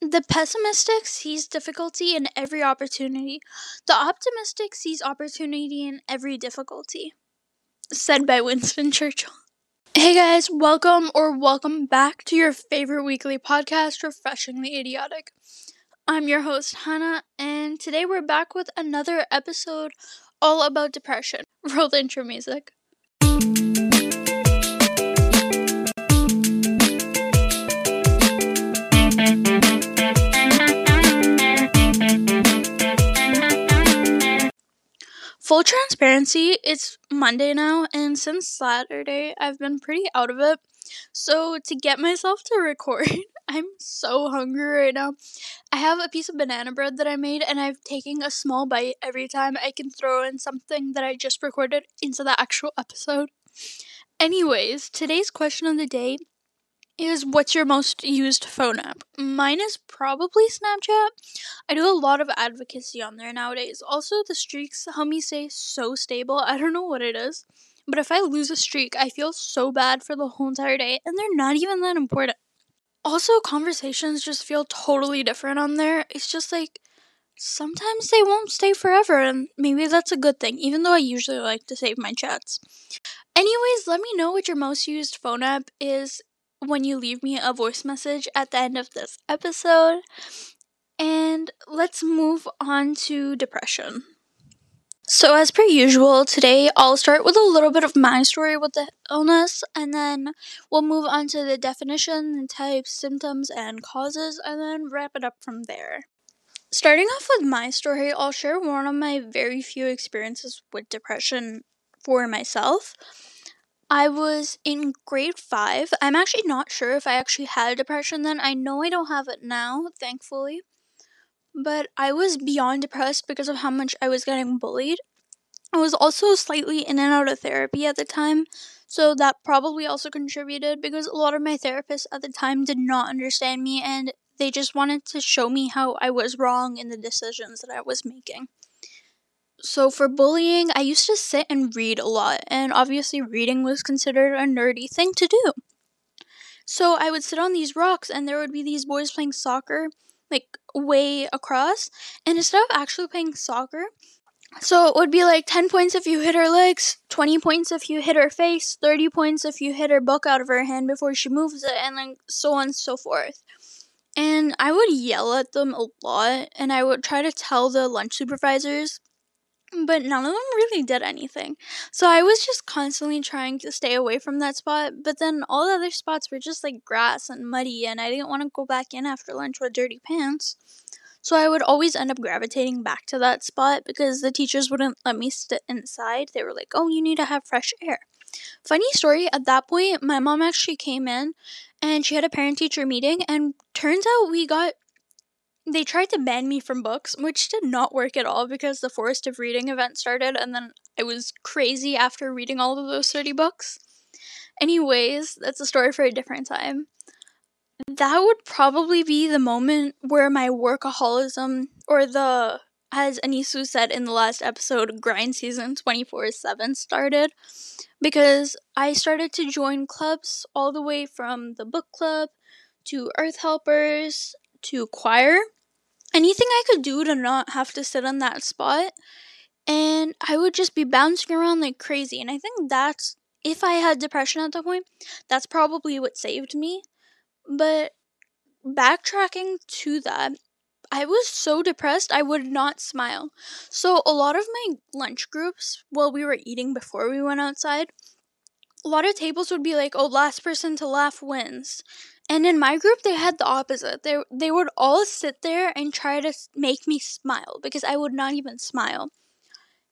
The pessimistic sees difficulty in every opportunity. The optimistic sees opportunity in every difficulty. Said by Winston Churchill. Hey guys, welcome or welcome back to your favorite weekly podcast, Refreshingly Idiotic. I'm your host, Hannah, and today we're back with another episode all about depression. Roll the intro music. Full transparency, it's Monday now, and since Saturday, I've been pretty out of it. So, to get myself to record, I'm so hungry right now. I have a piece of banana bread that I made, and I've taken a small bite every time I can throw in something that I just recorded into the actual episode. Anyways, today's question of the day is what's your most used phone app? Mine is probably Snapchat. I do a lot of advocacy on there nowadays. Also, the streaks help me stay so stable. I don't know what it is, but if I lose a streak, I feel so bad for the whole entire day, and they're not even that important. Also, conversations just feel totally different on there. It's just like sometimes they won't stay forever, and maybe that's a good thing, even though I usually like to save my chats. Anyways, let me know what your most used phone app is when you leave me a voice message at the end of this episode. And let's move on to depression. So, as per usual, today I'll start with a little bit of my story with the illness, and then we'll move on to the definition, and types, symptoms, and causes, and then wrap it up from there. Starting off with my story, I'll share one of my very few experiences with depression for myself. I was in grade five. I'm actually not sure if I actually had depression then. I know I don't have it now, thankfully. But I was beyond depressed because of how much I was getting bullied. I was also slightly in and out of therapy at the time, so that probably also contributed because a lot of my therapists at the time did not understand me and they just wanted to show me how I was wrong in the decisions that I was making. So for bullying, I used to sit and read a lot, and obviously reading was considered a nerdy thing to do. So I would sit on these rocks and there would be these boys playing soccer like way across, and instead of actually playing soccer, so it would be like 10 points if you hit her legs, 20 points if you hit her face, 30 points if you hit her book out of her hand before she moves it, and then so on and so forth. And I would yell at them a lot, and I would try to tell the lunch supervisors but none of them really did anything. So I was just constantly trying to stay away from that spot, but then all the other spots were just like grass and muddy, and I didn't want to go back in after lunch with dirty pants. So I would always end up gravitating back to that spot because the teachers wouldn't let me sit inside. They were like, oh, you need to have fresh air. Funny story, at that point, my mom actually came in and she had a parent teacher meeting, and turns out we got they tried to ban me from books, which did not work at all because the Forest of Reading event started, and then I was crazy after reading all of those 30 books. Anyways, that's a story for a different time. That would probably be the moment where my workaholism, or the, as Anisu said in the last episode, grind season 24 7 started. Because I started to join clubs all the way from the book club to Earth Helpers to choir anything I could do to not have to sit on that spot. And I would just be bouncing around like crazy. And I think that's, if I had depression at that point, that's probably what saved me. But backtracking to that, I was so depressed I would not smile. So a lot of my lunch groups, while we were eating before we went outside, a lot of tables would be like, "Oh, last person to laugh wins," And in my group, they had the opposite. They they would all sit there and try to make me smile because I would not even smile.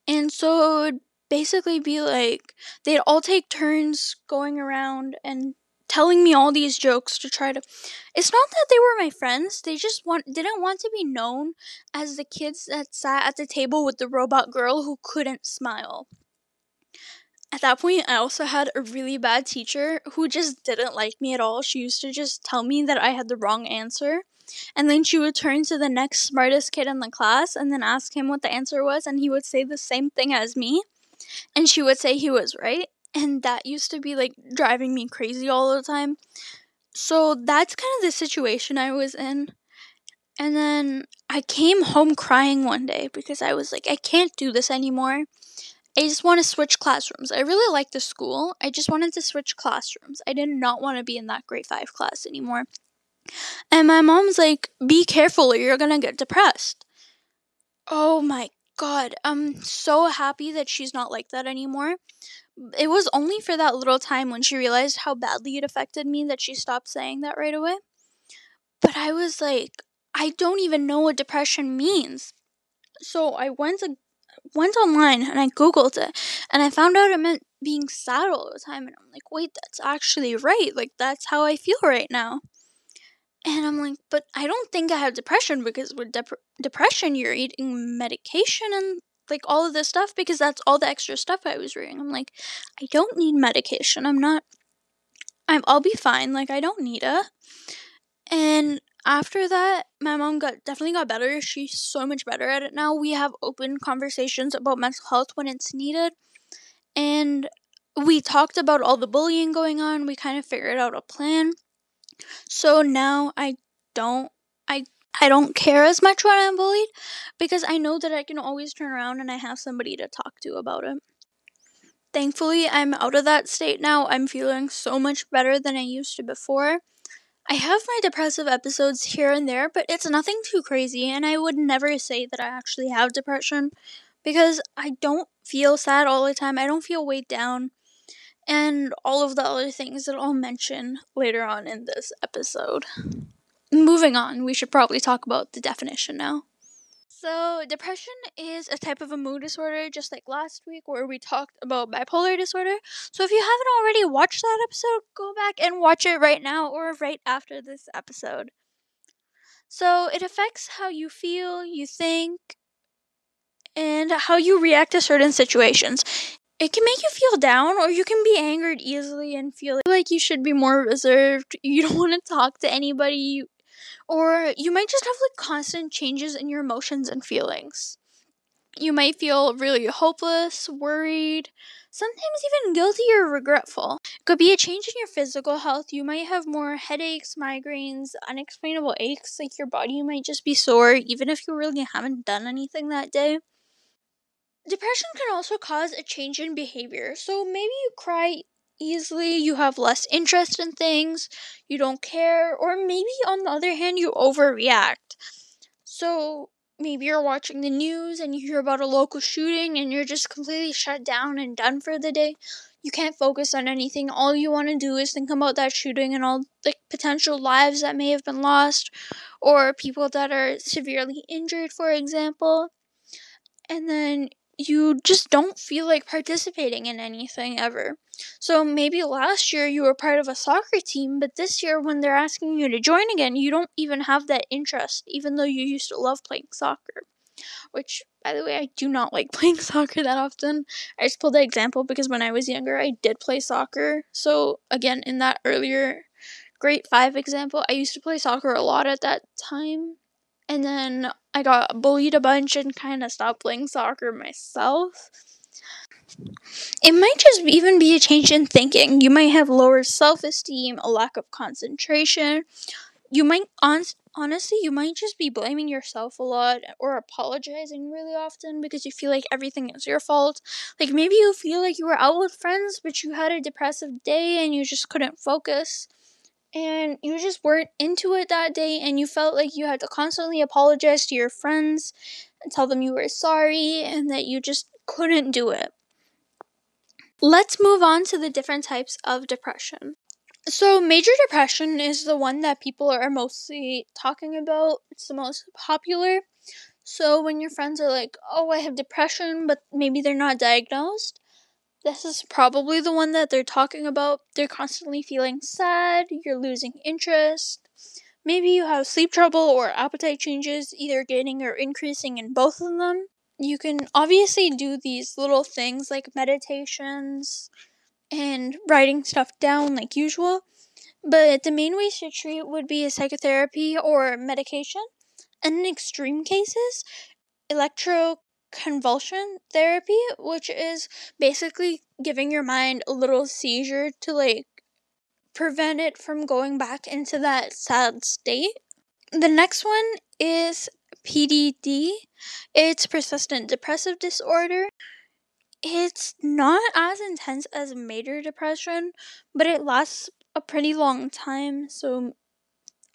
And so it would basically be like they'd all take turns going around and telling me all these jokes to try to It's not that they were my friends. They just want didn't want to be known as the kids that sat at the table with the robot girl who couldn't smile at that point, I also had a really bad teacher who just didn't like me at all. She used to just tell me that I had the wrong answer. And then she would turn to the next smartest kid in the class and then ask him what the answer was, and he would say the same thing as me. And she would say he was right. And that used to be like driving me crazy all the time. So that's kind of the situation I was in. And then I came home crying one day because I was like, I can't do this anymore. I just want to switch classrooms. I really like the school. I just wanted to switch classrooms. I did not want to be in that grade 5 class anymore. And my mom's like, be careful or you're going to get depressed. Oh my god. I'm so happy that she's not like that anymore. It was only for that little time when she realized how badly it affected me that she stopped saying that right away. But I was like, I don't even know what depression means. So I went to went online and I googled it and I found out it meant being sad all the time and I'm like, "Wait, that's actually right. Like that's how I feel right now." And I'm like, "But I don't think I have depression because with dep- depression you're eating medication and like all of this stuff because that's all the extra stuff I was reading." I'm like, "I don't need medication. I'm not I'm I'll be fine. Like I don't need it." And after that, my mom got definitely got better. She's so much better at it now. We have open conversations about mental health when it's needed. And we talked about all the bullying going on. We kind of figured out a plan. So now I don't I I don't care as much when I'm bullied because I know that I can always turn around and I have somebody to talk to about it. Thankfully, I'm out of that state now. I'm feeling so much better than I used to before. I have my depressive episodes here and there, but it's nothing too crazy, and I would never say that I actually have depression because I don't feel sad all the time. I don't feel weighed down, and all of the other things that I'll mention later on in this episode. Moving on, we should probably talk about the definition now. So, depression is a type of a mood disorder, just like last week where we talked about bipolar disorder. So, if you haven't already watched that episode, go back and watch it right now or right after this episode. So, it affects how you feel, you think, and how you react to certain situations. It can make you feel down, or you can be angered easily and feel like you should be more reserved. You don't want to talk to anybody. Or you might just have like constant changes in your emotions and feelings. You might feel really hopeless, worried, sometimes even guilty or regretful. It could be a change in your physical health. You might have more headaches, migraines, unexplainable aches, like your body might just be sore even if you really haven't done anything that day. Depression can also cause a change in behavior. So maybe you cry easily, you have less interest in things, you don't care, or maybe on the other hand, you overreact. So maybe you're watching the news and you hear about a local shooting and you're just completely shut down and done for the day. You can't focus on anything. All you want to do is think about that shooting and all the potential lives that may have been lost or people that are severely injured, for example. And then you just don't feel like participating in anything ever. So maybe last year you were part of a soccer team, but this year when they're asking you to join again, you don't even have that interest, even though you used to love playing soccer. Which, by the way, I do not like playing soccer that often. I just pulled that example because when I was younger, I did play soccer. So, again, in that earlier grade 5 example, I used to play soccer a lot at that time. And then I got bullied a bunch and kind of stopped playing soccer myself. It might just even be a change in thinking. You might have lower self esteem, a lack of concentration. You might, on- honestly, you might just be blaming yourself a lot or apologizing really often because you feel like everything is your fault. Like maybe you feel like you were out with friends, but you had a depressive day and you just couldn't focus. And you just weren't into it that day, and you felt like you had to constantly apologize to your friends and tell them you were sorry and that you just couldn't do it. Let's move on to the different types of depression. So, major depression is the one that people are mostly talking about. It's the most popular. So, when your friends are like, oh, I have depression, but maybe they're not diagnosed, this is probably the one that they're talking about. They're constantly feeling sad, you're losing interest. Maybe you have sleep trouble or appetite changes, either gaining or increasing in both of them you can obviously do these little things like meditations and writing stuff down like usual, but the main ways to treat would be psychotherapy or medication. And in extreme cases, electroconvulsion therapy, which is basically giving your mind a little seizure to like prevent it from going back into that sad state. The next one is PDD. It's persistent depressive disorder. It's not as intense as major depression, but it lasts a pretty long time. So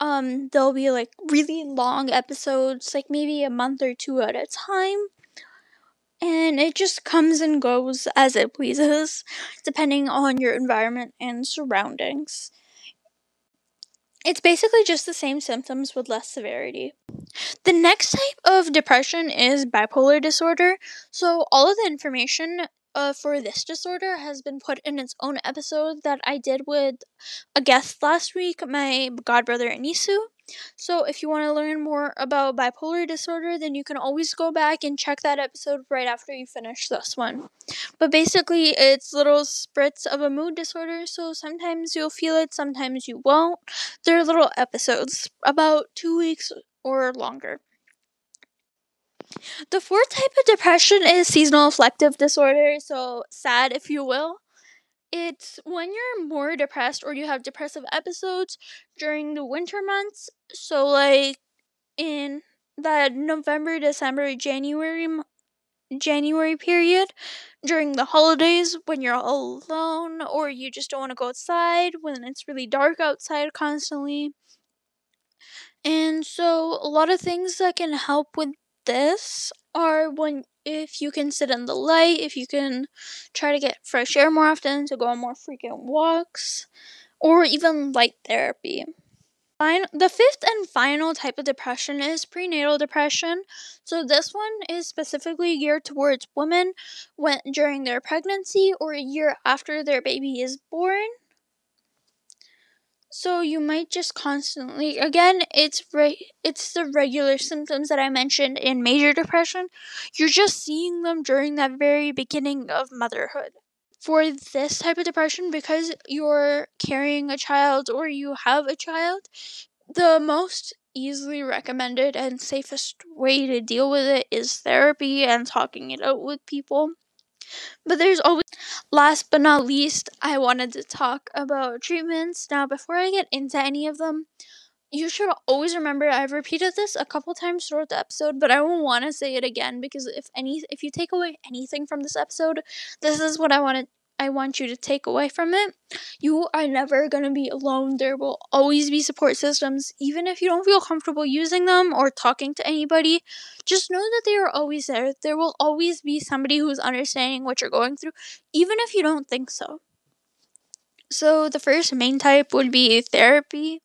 um there'll be like really long episodes, like maybe a month or two at a time. And it just comes and goes as it pleases, depending on your environment and surroundings. It's basically just the same symptoms with less severity. The next type of depression is bipolar disorder. So, all of the information uh, for this disorder has been put in its own episode that I did with a guest last week, my godbrother Anisu. So, if you want to learn more about bipolar disorder, then you can always go back and check that episode right after you finish this one. But basically, it's little spurts of a mood disorder, so sometimes you'll feel it, sometimes you won't. They're little episodes, about two weeks or longer. The fourth type of depression is seasonal affective disorder, so sad if you will. It's when you're more depressed or you have depressive episodes during the winter months. So, like in that November, December, January, January period during the holidays when you're all alone or you just don't want to go outside when it's really dark outside constantly. And so, a lot of things that can help with this are when if you can sit in the light, if you can try to get fresh air more often, to go on more frequent walks, or even light therapy. The fifth and final type of depression is prenatal depression. So this one is specifically geared towards women when during their pregnancy or a year after their baby is born. So you might just constantly again it's re- it's the regular symptoms that I mentioned in major depression. You're just seeing them during that very beginning of motherhood. For this type of depression because you're carrying a child or you have a child, the most easily recommended and safest way to deal with it is therapy and talking it out with people. But there's always, last but not least, I wanted to talk about treatments. Now, before I get into any of them, you should always remember I've repeated this a couple times throughout the episode, but I won't want to say it again because if any if you take away anything from this episode, this is what I wanted I want you to take away from it. You are never going to be alone. There will always be support systems, even if you don't feel comfortable using them or talking to anybody. Just know that they are always there. There will always be somebody who's understanding what you're going through, even if you don't think so. So, the first main type would be therapy.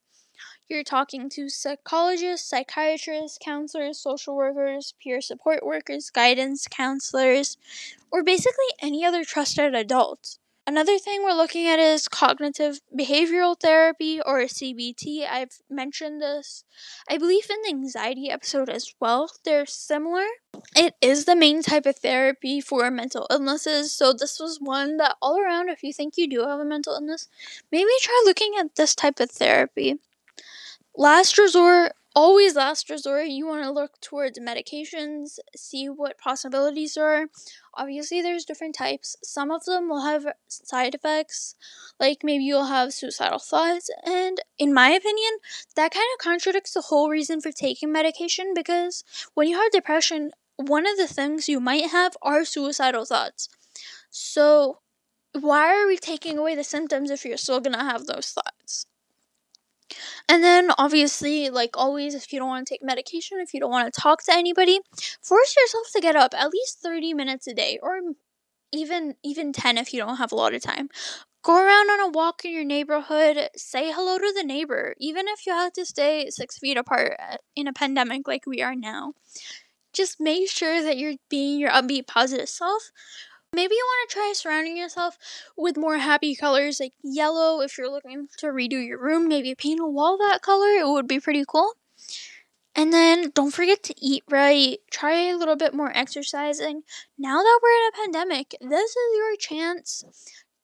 You're talking to psychologists, psychiatrists, counselors, social workers, peer support workers, guidance counselors, or basically any other trusted adult. Another thing we're looking at is cognitive behavioral therapy or CBT. I've mentioned this, I believe, in the anxiety episode as well. They're similar. It is the main type of therapy for mental illnesses. So, this was one that all around, if you think you do have a mental illness, maybe try looking at this type of therapy. Last resort, always last resort, you want to look towards medications, see what possibilities are. Obviously, there's different types. Some of them will have side effects, like maybe you'll have suicidal thoughts, and in my opinion, that kind of contradicts the whole reason for taking medication because when you have depression, one of the things you might have are suicidal thoughts. So, why are we taking away the symptoms if you're still gonna have those thoughts? And then obviously, like always, if you don't want to take medication, if you don't want to talk to anybody, force yourself to get up at least 30 minutes a day or even even 10 if you don't have a lot of time. Go around on a walk in your neighborhood, say hello to the neighbor, even if you have to stay 6 feet apart uh, in a pandemic like we are now. Just make sure that you're being your upbeat positive self Maybe you want to try surrounding yourself with more happy colors like yellow if you're looking to redo your room. Maybe paint a wall that color, it would be pretty cool. And then don't forget to eat right. Try a little bit more exercising. Now that we're in a pandemic, this is your chance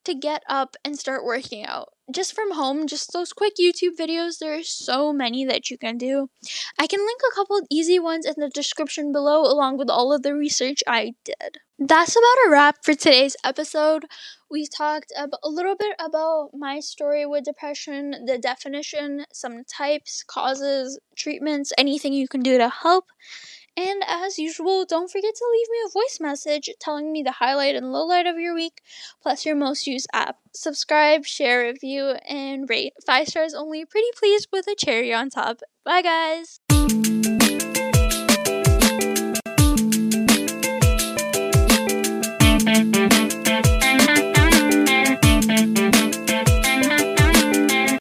to get up and start working out. Just from home, just those quick YouTube videos, there are so many that you can do. I can link a couple easy ones in the description below, along with all of the research I did. That's about a wrap for today's episode. We talked a little bit about my story with depression, the definition, some types, causes, treatments, anything you can do to help. And as usual, don't forget to leave me a voice message telling me the highlight and lowlight of your week, plus your most used app. Subscribe, share, review, and rate. Five stars only, pretty please with a cherry on top. Bye, guys!